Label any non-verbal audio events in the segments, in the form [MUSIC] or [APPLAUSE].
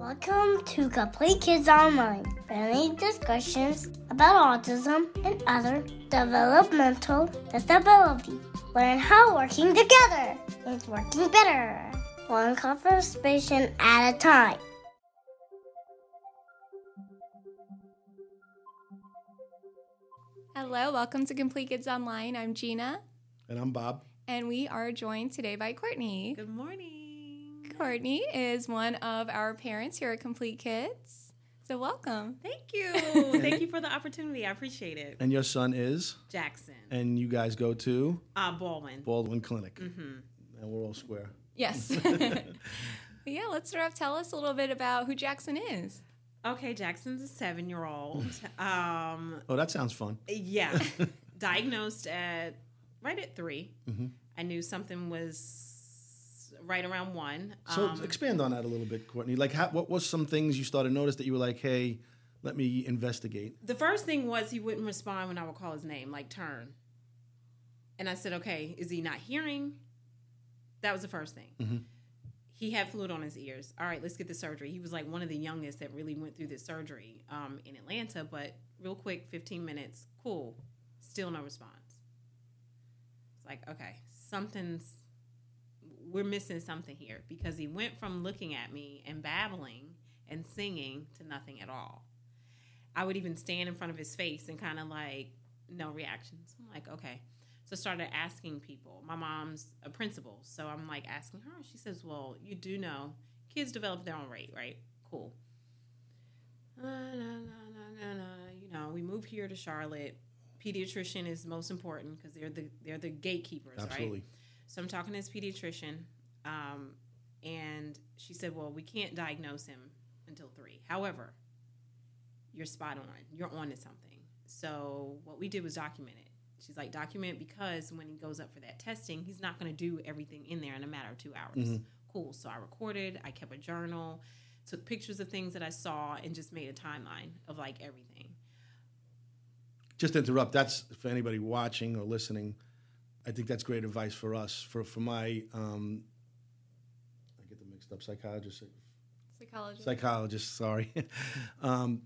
Welcome to Compleat Kidz Online, friendly discussions about autism and other developmental disabilities. Learn how working together is working better, one conversation at a time. Hello, welcome to Compleat Kidz Online. I'm Gina, And I'm Bob. and we are joined today by Kourtney. Good morning. Kourtney is one of our parents here at Compleat Kidz. So, welcome. Thank you. [LAUGHS] Thank you for the opportunity. I appreciate it. And your son is? Jaxon. And you guys go to Uh, Baldwin. Baldwin Clinic. hmm And we're all square. Yes. [LAUGHS] [LAUGHS] Yeah, let's start off. Tell us a little bit about who Jaxon is. Okay, Jaxon's a seven year old. Um, Oh, that sounds fun. yeah. Diagnosed at right at 3 Mhm. I knew something was right around one. So Um, expand on that a little bit, Kourtney. Like, how, what was some things you started to notice that you were like, hey, let me investigate? the first thing was he wouldn't respond when I would call his name, like turn. And I said, okay, is he not hearing? That was the first thing. Mhm. He had fluid on his ears. All right, let's get the surgery. He was like one of the youngest that really went through this surgery um, in Atlanta, but real quick, 15 minutes, cool. Still no response. It's like, okay, something's, we're missing something here because he went from looking at me and babbling and singing to nothing at all. I would even stand in front of his face and kind of like no reactions. I'm like, okay. So started asking people. My mom's a principal, so I'm like asking her. She says, "Well, you do know kids develop their own rate, right? Cool." Uh, no, no, no, no. You know, we moved here to Charlotte. Pediatrician is most important because they're the they're the gatekeepers, right? So I'm talking to his pediatrician, um, and she said, "Well, we can't diagnose him until three. However, you're spot on. You're on to something. So what we did was document it. She's like, document because when he goes up for that testing, he's not going to do everything in there in a matter of two hours. Mhm. Cool. So I recorded. I kept a journal, took pictures of things that I saw, and just made a timeline of like everything. Just to interrupt, that's for anybody watching or listening. I think that's great advice for us. For for my, um, I get them mixed up. Psychologist, Psychology. psychologist. Sorry, [LAUGHS] um,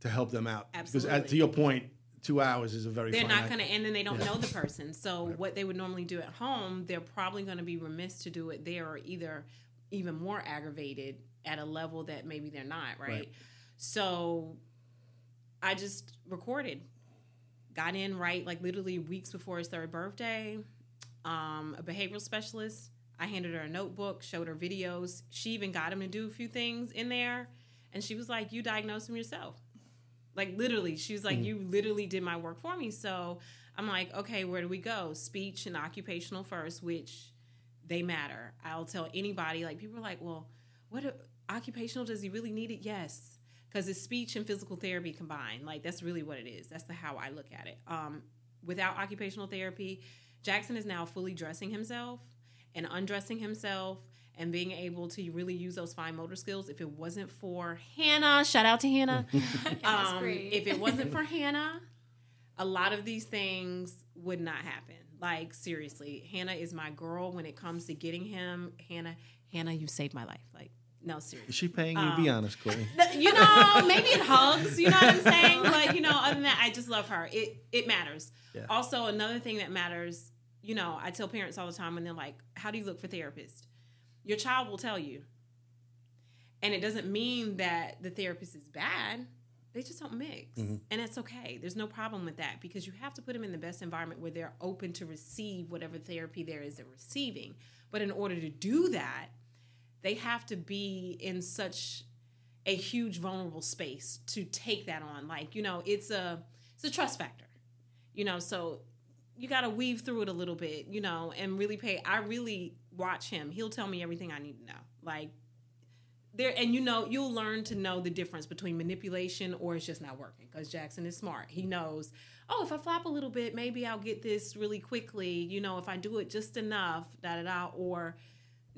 to help them out. Because uh, Absolutely. to your point, two hours is a very. they're not going to and then they don't Yeah. know the person so [LAUGHS] Right. what they would normally do at home they're probably going to be remiss to do it there or either even more aggravated at a level that maybe they're not right, Right. so i just recorded got in right like literally weeks before his third birthday. Um, a behavioral specialist i handed her a notebook showed her videos. She even got him to do a few things in there. And she was like you diagnosed him yourself. Like literally she was like you literally did my work for me. So i'm like okay where do we go? Speech and occupational first which they matter. I'll tell anybody like people are like well what occupational does he really need it? Yes because it's speech and physical therapy combined like that's really what it is that's the how i look at it um, without occupational therapy jaxon is now fully dressing himself and undressing himself and being able to really use those fine motor skills if it wasn't for hannah shout out to hannah [LAUGHS] um, if it wasn't for [LAUGHS] Hannah, a lot of these things would not happen. Like seriously, Hannah is my girl when it comes to getting him. Hannah, Hannah, you saved my life. Like no, Is seriously. she paying you? Be Um, honest, Kourtney. [LAUGHS] You know, maybe it hugs. You know what I'm saying? But you know, other than that, I just love her. It it matters. Yeah. Also, another thing that matters. You know, I tell parents all the time when they're like, "How do you look for therapists?" Your child will tell you, and it doesn't mean that the therapist is bad. They just don't mix, Mhm. and that's okay. There's no problem with that because you have to put them in the best environment where they're open to receive whatever therapy there is they're receiving. But in order to do that, they have to be in such a huge vulnerable space to take that on. Like, you know, it's a it's a trust factor. You know, so you got to weave through it a little bit, you know, and really pay I really watch him. He'll tell me everything I need to know. Like there and you know, you'll learn to know the difference between manipulation or it's just not working cuz Jaxon is smart. He knows, oh, if I flop a little bit, maybe I'll get this really quickly, you know, if I do it just enough, da da da or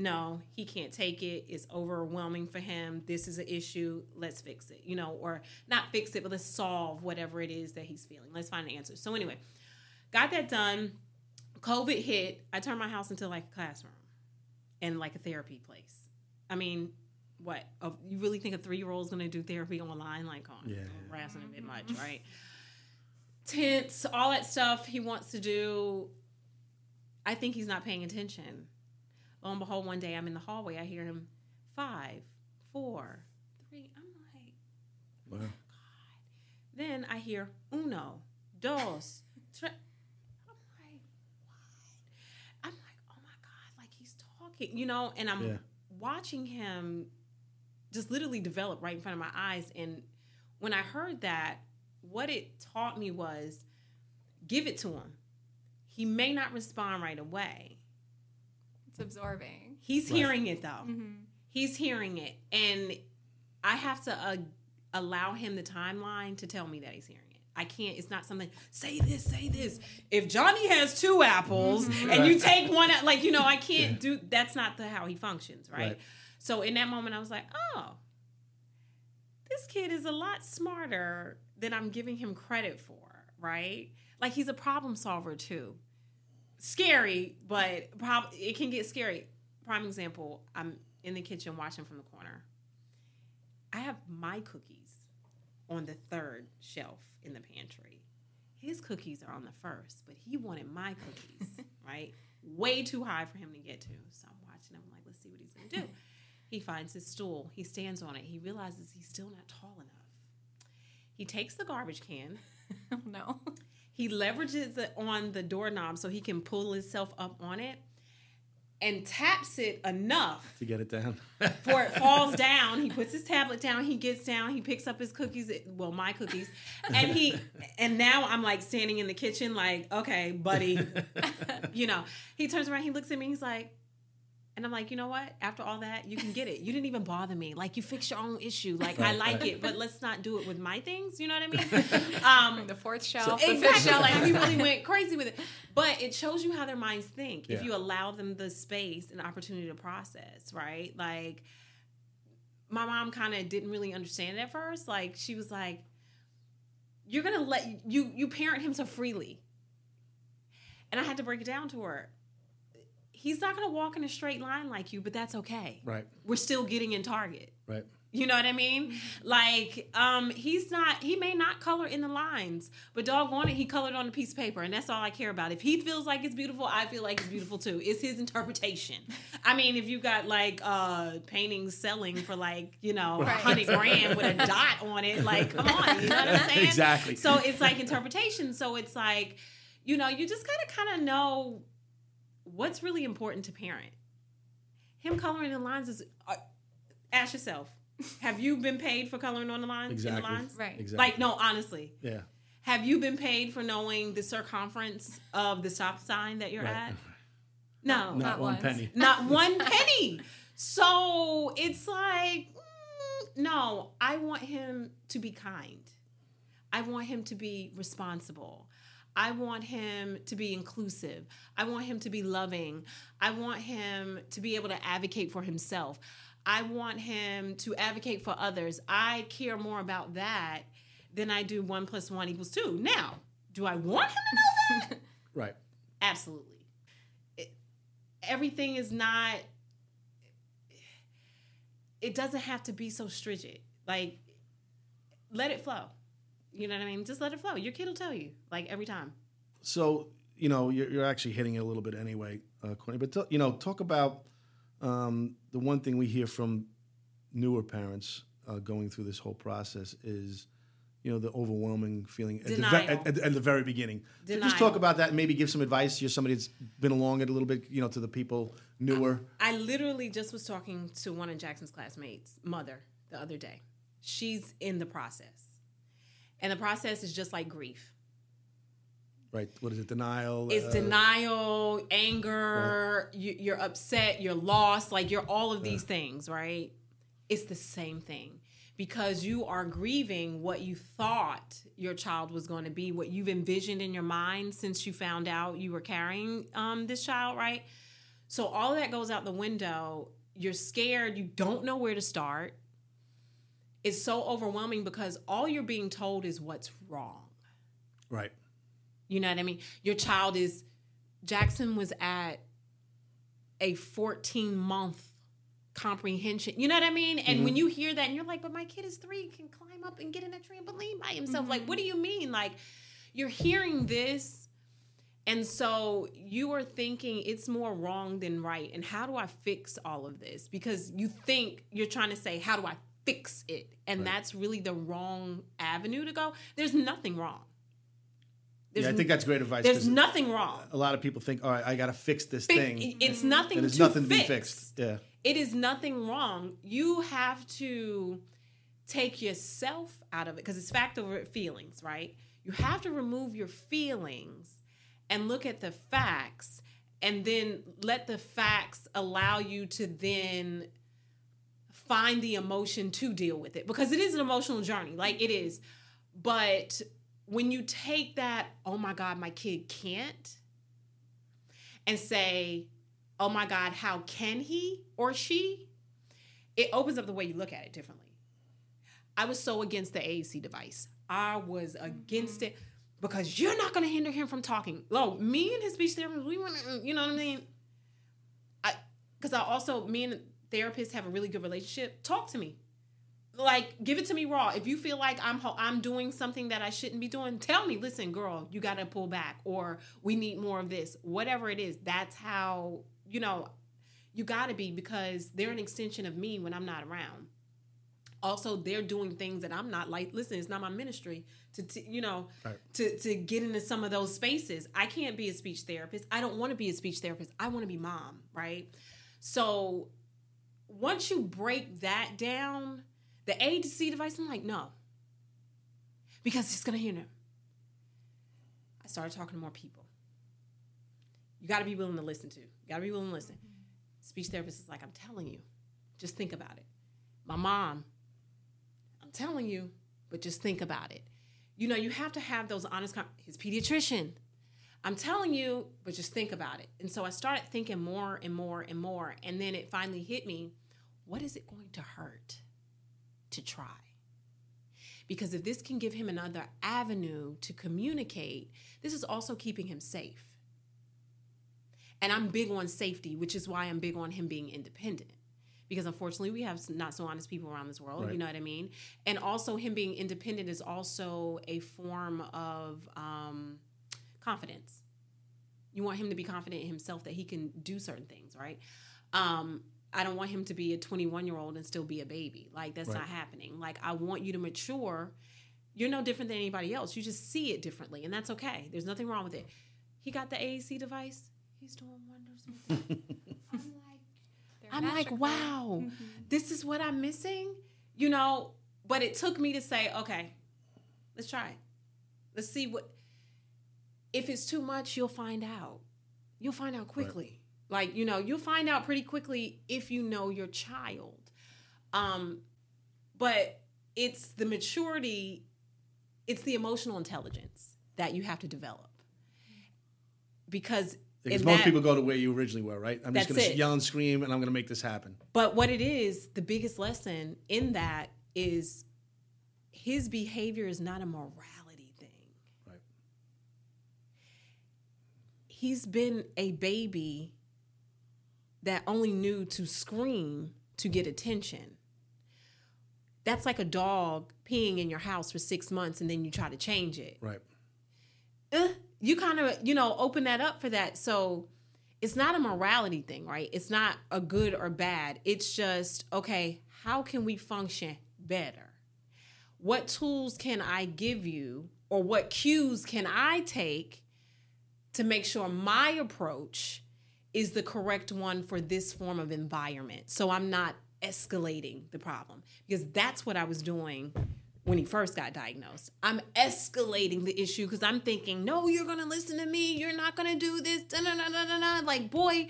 no, he can't take it. It's overwhelming for him. This is an issue. Let's fix it, you know, or not fix it, but let's solve whatever it is that he's feeling. Let's find an answer. So, anyway, got that done. COVID hit. I turned my house into like a classroom and like a therapy place. I mean, what? You really think a three year old is going to do therapy online? Like, on Yeah. I'm harassing a bit much, right? Tense, all that stuff he wants to do. I think he's not paying attention. Lo and behold, one day I'm in the hallway. I hear him five, four, three. I'm like, Wow. God. Then I hear uno, dos, tre. I'm like, what? I'm like, oh my god, like he's talking, you know, and I'm Yeah. watching him just literally develop right in front of my eyes. And when I heard that, what it taught me was give it to him. He may not respond right away. It's absorbing. He's Right. hearing it though. Mm-hmm. He's hearing it, and I have to uh, allow him the timeline to tell me that he's hearing it. I can't. It's not something. Say this. Say this. If Johnny has two apples and you take one, like you know, I [LAUGHS] can't do. That's not the how he functions, right? Right. So in that moment, I was like, oh, this kid is a lot smarter than I'm giving him credit for, right? Like he's a problem solver too. Scary, but prob- it can get scary. Prime example, I'm in the kitchen watching from the corner. I have my cookies on the third shelf in the pantry. His cookies are on the first, but he wanted my cookies, [LAUGHS] right? Way too high for him to get to. So I'm watching him like, let's see what he's gonna do. He finds his stool, he stands on it, he realizes he's still not tall enough. He takes the garbage can, [LAUGHS] no. He leverages it on the doorknob so he can pull himself up on it and taps it enough To get it down. [LAUGHS] before it falls down. He puts his tablet down. He gets down. He picks up his cookies. Well, my cookies, and he and now I'm like standing in the kitchen, like, okay, buddy, [LAUGHS] you know. He turns around. He looks at me. He's like. And I'm like, you know what? After all that, you can get it. You didn't even bother me. Like you fixed your own issue. Like I like it, but let's not do it with my things. You know what I mean? [LAUGHS] Um, the fourth shelf. the fifth exactly. shelf. Like he [LAUGHS] really went crazy with it. But it shows you how their minds think if you allow them the space and opportunity to process, right? Like my mom kind of didn't really understand it at first. Like she was like, "You're gonna let you you parent him so freely," and I had to break it down to her. He's not gonna walk in a straight line like you, but that's okay. right. We're still getting in Target. Right. You know what I mean? Like, um, he's not, he may not color in the lines, but doggone it, he colored on a piece of paper, and that's all I care about. If he feels like it's beautiful, I feel like it's beautiful too. It's his interpretation. I mean, if you got like uh paintings selling for like, you know, a Right. hundred grand with a dot on it, like, come on, you know what I'm saying? [LAUGHS] Exactly. So it's like interpretation. So it's like, you know, you just gotta kind of know what's really important to parent. Him coloring the lines is. Uh, ask yourself: Have you been paid for coloring on the lines? In Exactly. the lines? Right. Exactly. Like, no, honestly, yeah. have you been paid for knowing the circumference of the stop sign that you're Right. at? [LAUGHS] No, Not, Not one once. penny. not [LAUGHS] one penny. So it's like, mm, no, I want him to be kind. I want him to be responsible. I want him to be inclusive. I want him to be loving. I want him to be able to advocate for himself. I want him to advocate for others. I care more about that than I do one plus one equals two. Now, do I want him to know that? [LAUGHS] Right. Absolutely. It, everything is not. It doesn't have to be so stringent. Like, let it flow. You know what I mean? Just let it flow. Your kid will tell you, like every time. So you know you're, you're actually hitting it a little bit anyway, uh, Kourtney. But t- you know, talk about um, the one thing we hear from newer parents uh, going through this whole process is, you know, the overwhelming feeling at the, ve- at, at, at the very beginning. So just talk about that and maybe give some advice. You're somebody that's been along it a little bit, you know, to the people newer. I literally just was talking to one of Jaxon's classmates' mother the other day. She's in the process. And the process is just like grief. Right? What is it? Denial. It's uh, denial, anger, you, you're upset, you're lost, like you're all of these things, right? It's the same thing because you are grieving what you thought your child was going to be, what you've envisioned in your mind since you found out you were carrying um, this child, right? So all that goes out the window. You're scared, you don't know where to start. It's so overwhelming because all you're being told is what's wrong. Right. You know what I mean? Your child is Jaxon was at a 14 month comprehension. You know what I mean? And when mm-hmm. you hear that and you're like, but my kid is three, can climb up and get in a trampoline by himself. Like, mm-hmm. what do you mean? Like, you're hearing this. And so you are thinking it's more wrong than right. And how do I fix all of this? Because you think you're trying to say, how do I fix it? And that's really the wrong avenue to go. There's nothing wrong. There's, yeah, I think that's great advice. There's nothing wrong. a lot of people think, all right, I got to fix this Fi- thing. It's nothing. And there's to nothing to be fixed. Yeah. It is nothing wrong. You have to take yourself out of it because it's fact over feelings, right? You have to remove your feelings and look at the facts and then let the facts allow you to then find the emotion to deal with it because it is an emotional journey like it is. But when you take that oh my god my kid can't and say oh my god how can he or she? it opens up the way you look at it differently. I was so against the aac device. I was against mm-hmm. it because you're not going to hinder him from talking. Lo, me and his speech therapist we went you know what i mean? I because i also me and therapists have a really good relationship talk to me. Like give it to me raw. If you feel like i'm i'm doing something that i shouldn't be doing tell me listen girl you got to pull back or we need more of this whatever it is. That's how you know you got to be because they're an extension of me when i'm not around. Also they're doing things that i'm not like listen it's not my ministry to, to you know Right. to to get into some of those spaces. I can't be a speech therapist. I don't want to be a speech therapist. I want to be mom right? So once you break that down the AAC device i'm like no. Because he's gonna hear them. I started talking to more people. You got to be willing to listen to. You got to be willing to listen. Mm-hmm. Speech therapist is like i'm telling you just think about it. My mom i'm telling you but just think about it. You know you have to have those honest con- his pediatrician. I'm telling you but just think about it. And so i started thinking more and more and more and then it finally hit me what is it going to hurt to try because if this can give him another avenue to communicate this is also keeping him safe and I'm big on safety, which is why I'm big on him being independent. Because unfortunately, we have not so honest people around this world. Right. You know what I mean? And also, him being independent is also a form of um, confidence. You want him to be confident in himself that he can do certain things, right? Um, I don't want him to be a 21 year old and still be a baby. Like, that's Right. not happening. Like, I want you to mature. You're no different than anybody else. You just see it differently, and that's okay. There's nothing wrong with it. He got the AAC device. He's doing wonders with it. [LAUGHS] I'm like, They're I'm like, magical. wow, mm-hmm. this is what I'm missing, you know. But it took me to say, okay, let's try it. Let's see what. If it's too much, you'll find out. You'll find out quickly. Like you know, you'll find out pretty quickly if you know your child. Um, but it's the maturity, it's the emotional intelligence that you have to develop. Because Because most that- people go to where you originally were, right? I'm just going to yell and scream, and I'm going to make this happen. But what it is, the biggest lesson in that is his behavior is not a morality thing. Right. He's been a baby that only knew to scream to get attention. That's like a dog peeing in your house for six months and then you try to change it. Right. uh, you kind of you know open that up for that so it's not a morality thing right it's not a good or bad it's just okay how can we function better what tools can i give you or what cues can i take to make sure my approach is the correct one for this form of environment so i'm not escalating the problem because that's what i was doing when he first got diagnosed. I'm escalating the issue because I'm thinking, no, you're gonna listen to me. You're not gonna do this. Da, da, da, da, da. Like, boy,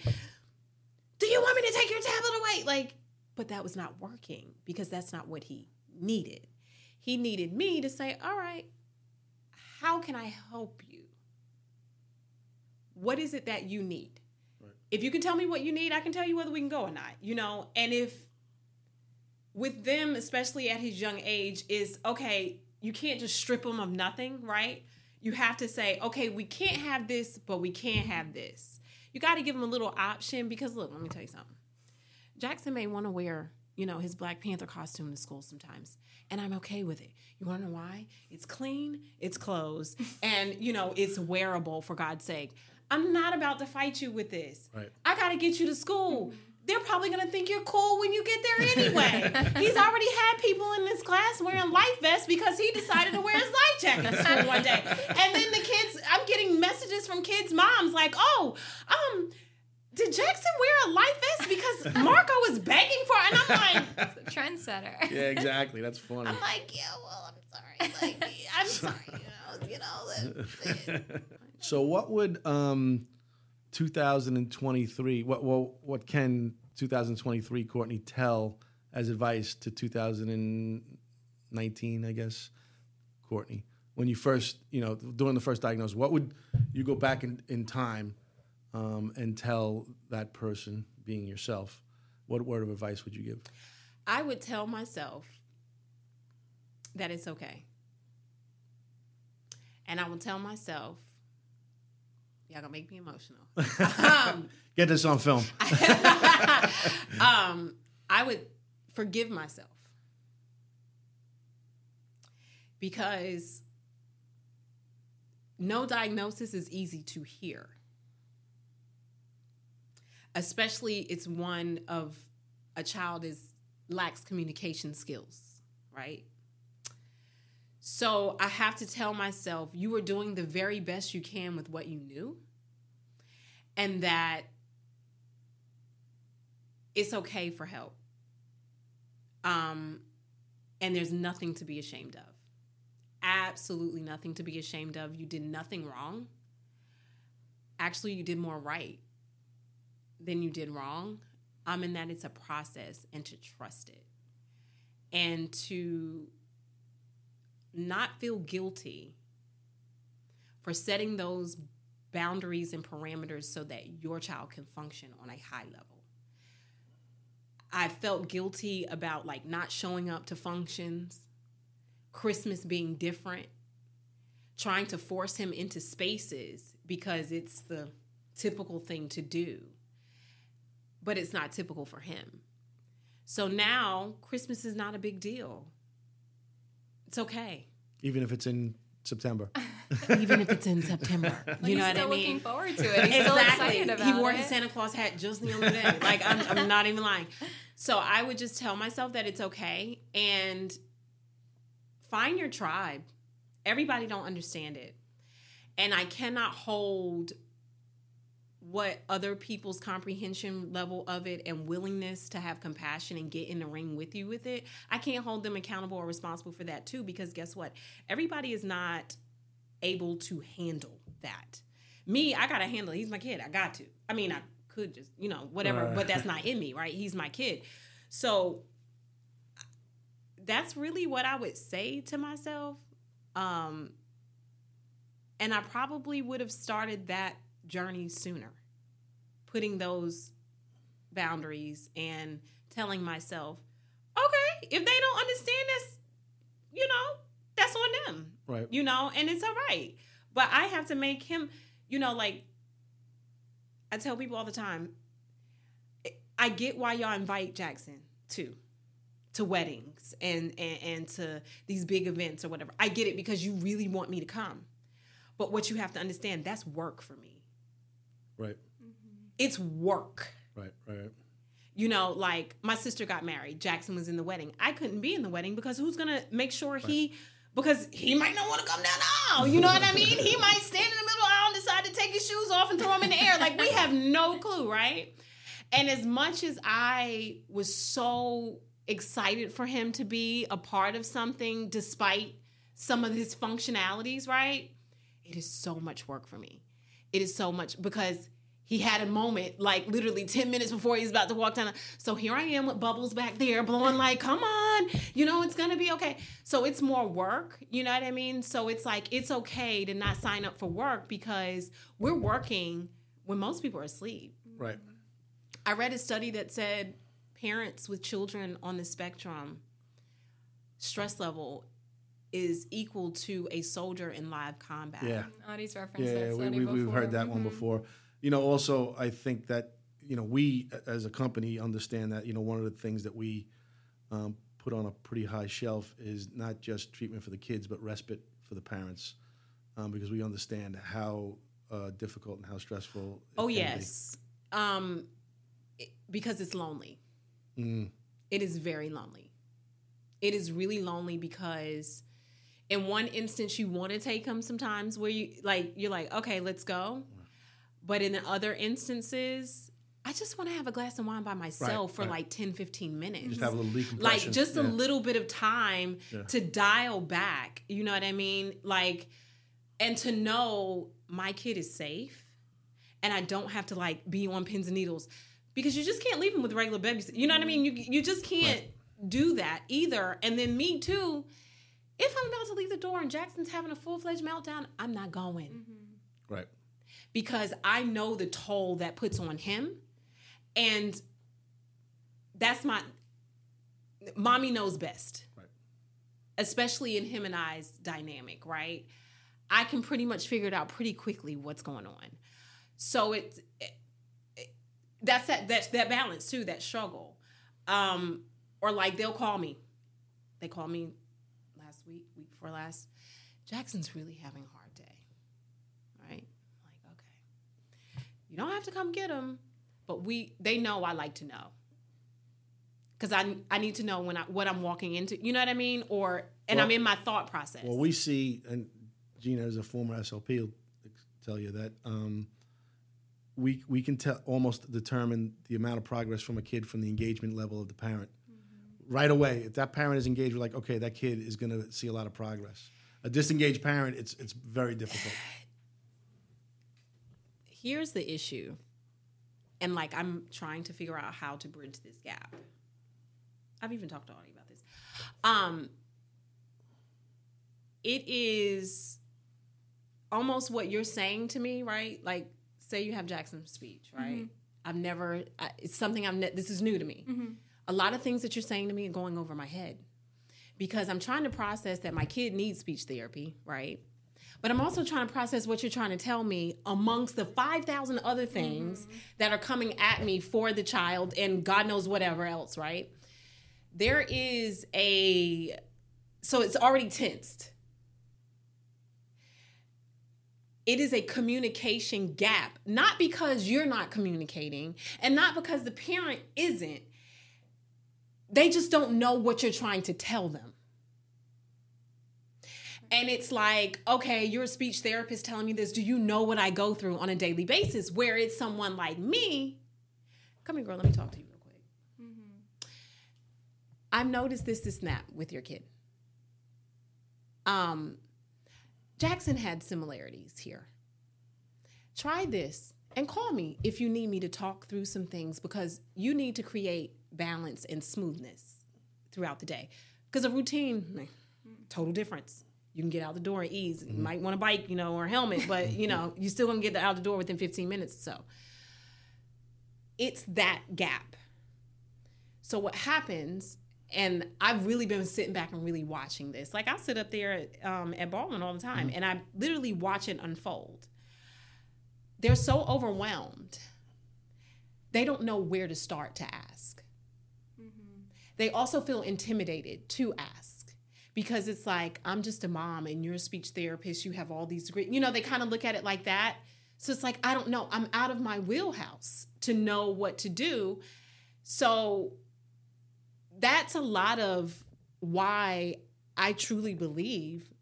do you want me to take your tablet away? Like, but that was not working because that's not what he needed. He needed me to say, all right, how can I help you? What is it that you need? If you can tell me what you need, I can tell you whether we can go or not, you know? And if with them, especially at his young age, is okay, you can't just strip him of nothing, right? You have to say, okay, we can't have this, but we can have this. You got to give him a little option because, look, let me tell you something. Jaxon may want to wear, you know, his Black Panther costume to school sometimes. And I'm okay with it. You want to know why? It's clean, it's clothes, [LAUGHS] and, you know, it's wearable for God's sake. I'm not about to fight you with this. Right. I got to get you to school. They're probably going to think you're cool when you get there [LAUGHS] anyway. He's already had people in this class wearing life vests because he decided to wear his life jacket to school one day. And then the kids, I'm getting messages from kids' moms like, oh, um, did Jaxon wear a life vest because Marco was begging for it? And I'm like, [LAUGHS] Trendsetter. Yeah, exactly. That's funny. I'm like, yeah, well, I'm sorry. Like, I'm sorry, you know, you know. [LAUGHS] So, what would um, 2023? What what can 2023 Kourtney tell as advice to 2019? I guess Kourtney, when you first, you know, during the first diagnosis, what would you go back in, in time um, and tell that person, being yourself? What word of advice would you give? I would tell myself that it's okay. And I will tell myself, y'all gonna make me emotional. [LAUGHS] um, Get this on film. [LAUGHS] um, I would forgive myself because no diagnosis is easy to hear, especially it's one of a child is lacks communication skills, right? So I have to tell myself you were doing the very best you can with what you knew, and that it's okay for help. Um, and there's nothing to be ashamed of. Absolutely nothing to be ashamed of. You did nothing wrong. Actually, you did more right than you did wrong. Um, and that it's a process and to trust it and to not feel guilty for setting those boundaries and parameters so that your child can function on a high level. I felt guilty about like not showing up to functions, Christmas being different, trying to force him into spaces because it's the typical thing to do. But it's not typical for him. So now Christmas is not a big deal. It's okay. Even if it's in September. [LAUGHS] Even if it's in September. [LAUGHS] You know what still I mean? looking forward to it. He's still excited about he wore it. his Santa Claus hat just the other day. Like I'm, I'm not even lying. So I would just tell myself that it's okay and find your tribe. Everybody don't understand it. And I cannot hold what other people's comprehension level of it and willingness to have compassion and get in the ring with you with it. I can't hold them accountable or responsible for that too because guess what? Everybody is not able to handle that. Me, I gotta handle. it. He's my kid. I got to. I mean, I could just, you know, whatever, Right. but that's not in me, right? He's my kid. So that's really what I would say to myself. Um, and I probably would have started that journey sooner, putting those boundaries and telling myself, okay, if they don't understand this, you know, that's on them Right. you know, and it's all right. But I have to make him, you know, like I tell people all the time, I get why y'all invite Jaxon too to weddings and, and and to these big events or whatever. I get it because you really want me to come. But what you have to understand, that's work for me. Right. It's work. Right. Right. You know, like my sister got married. Jaxon was in the wedding. I couldn't be in the wedding because who's gonna make sure he because he might not want to come down the aisle. You know what I mean? He might stand in the middle aisle and decide to take his shoes off and throw them in the air. Like we have no clue, right? And as much as I was so excited for him to be a part of something despite some of his functionalities, right? It is so much work for me. It is so much because he had a moment like literally 10 minutes before he's about to walk down. So here I am with bubbles back there blowing like, come on, you know, it's gonna be okay. So it's more work, you know what I mean? So it's like, it's okay to not sign up for work because we're working when most people are asleep. Right. I read a study that said parents with children on the spectrum stress level is equal to a soldier in live combat. Yeah. Audie's referenced Yeah, that we, we, we've before. heard that one Mhm. before. You know, also, I think that you know, we as a company understand that you know one of the things that we um, put on a pretty high shelf is not just treatment for the kids, but respite for the parents, um, because we understand how uh, difficult and how stressful. it Oh can be. yes, um, it- because it's lonely. Mm, It is very lonely. It is really lonely because, in one instance, you want to take them sometimes where you like you're like okay, let's go, but in the other instances, I just want to have a glass of wine by myself for right. like 10, 15 minutes. just have a little decompression. like just a little bit of time Yeah. to dial back you know what i mean like and to know my kid is safe and i don't have to like be on pins and needles because you just can't leave him with regular babies you know what i mean you, you just can't do that either and then me too if i'm about to leave the door and jaxon's having a full-fledged meltdown i'm not going mm-hmm. right. Because I know the toll that puts on him. And that's my mommy knows best. Right. Especially in him and I's dynamic, right? I can pretty much figure it out pretty quickly what's going on. So it's it, it- that's that that's that balance too, that struggle. Um, or like they'll call me. They called me last week, week before last. Jaxon's really having a hard day right? Like, okay, you don't have to come get them, but we they know I like to know because I I need to know when I what I'm walking into. You know what I mean? Or and Well- I'm in my thought process. Well, we see, and Gina, as a former SLP, will tell you that um, we we can tell almost determine the amount of progress from a kid from the engagement level of the parent right away. If that parent is engaged, we're like, okay, that kid is going to see a lot of progress. A disengaged parent, it's it's very difficult. [LAUGHS] Here's the issue, and like I'm trying to figure out how to bridge this gap. I've even talked to Audie about this. Um, it is almost what you're saying to me, right? Like, say you have Jaxon's speech, right? I've never. I, it's something I'm. Ne- this is new to me. A lot of things that you're saying to me are going over my head because I'm trying to process that my kid needs speech therapy, right? But I'm also trying to process what you're trying to tell me amongst the 5,000 other things that are coming at me for the child and God knows whatever else, right? There is a, so it's already tensed. It is a communication gap, not because you're not communicating and not because the parent isn't. They just don't know what you're trying to tell them. And it's like, okay, you're a speech therapist telling me this. Do you know what I go through on a daily basis? Where it's someone like me. Come here, girl, let me talk to you real quick. I've noticed this, this, and that with your kid. Um, Jaxon had similarities here. Try this and call me if you need me to talk through some things because you need to create balance and smoothness throughout the day. Because a routine, total difference. You can get out the door and ease. You mm-hmm. might want a bike, you know, or a helmet, but you know, [LAUGHS] you still gonna get out the door within 15 minutes or so. It's that gap. So what happens, and I've really been sitting back and really watching this. Like I sit up there at, um, at Baldwin all the time, mm-hmm. and I literally watch it unfold. They're so overwhelmed. They don't know where to start to ask. Mm-hmm. They also feel intimidated to ask because it's like, I'm just a mom and you're a speech therapist. You have all these great, you know, they kind of look at it like that. So it's like, I don't know. I'm out of my wheelhouse to know what to do. So that's a lot of why I truly believe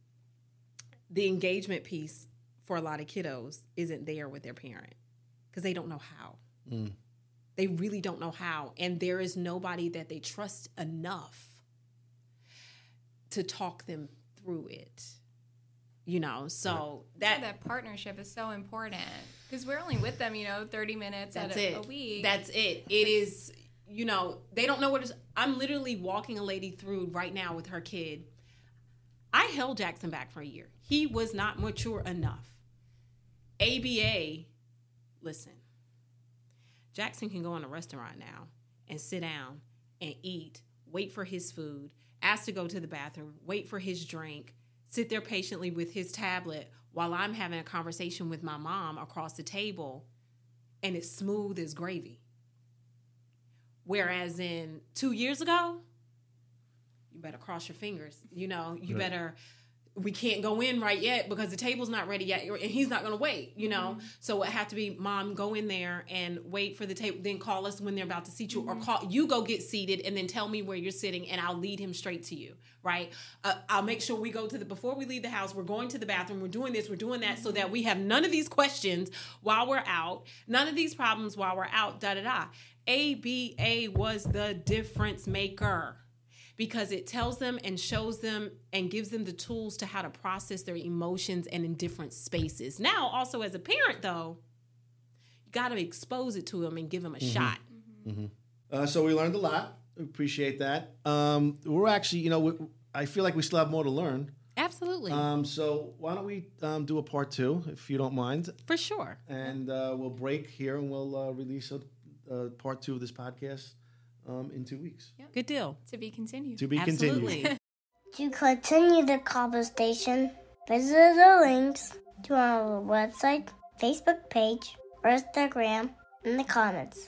the engagement piece for a lot of kiddos isn't there with their parent because they don't know how. Mm. They really don't know how. And there is nobody that they trust enough to talk them through it. You know, so that, that that partnership is so important because we're only with them, you know, 30 minutes That's at a, it. a week. That's it. It is, you know, they don't know what is. I'm literally walking a lady through right now with her kid. I held Jaxon back for a year. He was not mature enough. ABA, listen, Jaxon can go in a restaurant now and sit down and eat, wait for his food, ask to go to the bathroom, wait for his drink, sit there patiently with his tablet while I'm having a conversation with my mom across the table, and it's smooth as gravy. Whereas in two years ago, you better cross your fingers. You know, you Right. better. We can't go in right yet because the table's not ready yet, and he's not going to wait. You know, mm-hmm. so it have to be mom go in there and wait for the table, then call us when they're about to seat you, or mm-hmm. call you go get seated and then tell me where you're sitting, and I'll lead him straight to you. Right? Uh, I'll make sure we go to the before we leave the house. We're going to the bathroom. We're doing this. We're doing that, so that mm-hmm. we have none of these questions while we're out. None of these problems while we're out. Da da da. ABA was the difference maker because it tells them and shows them and gives them the tools to how to process their emotions and in different spaces. Now, also as a parent, though, you got to expose it to them and give them a shot. Uh, so we learned a lot. We Appreciate that. Um, we're actually, you know, we, I feel like we still have more to learn. Absolutely, Um, so why don't we um, do a part two, if you don't mind, for sure. and uh, we'll break here and we'll uh, release a, uh, part two of this podcast um, in two weeks. Good deal. To be continued. To be Absolutely. continued. [LAUGHS] To continue the conversation, visit the links to our website, Facebook page, or Instagram in the comments.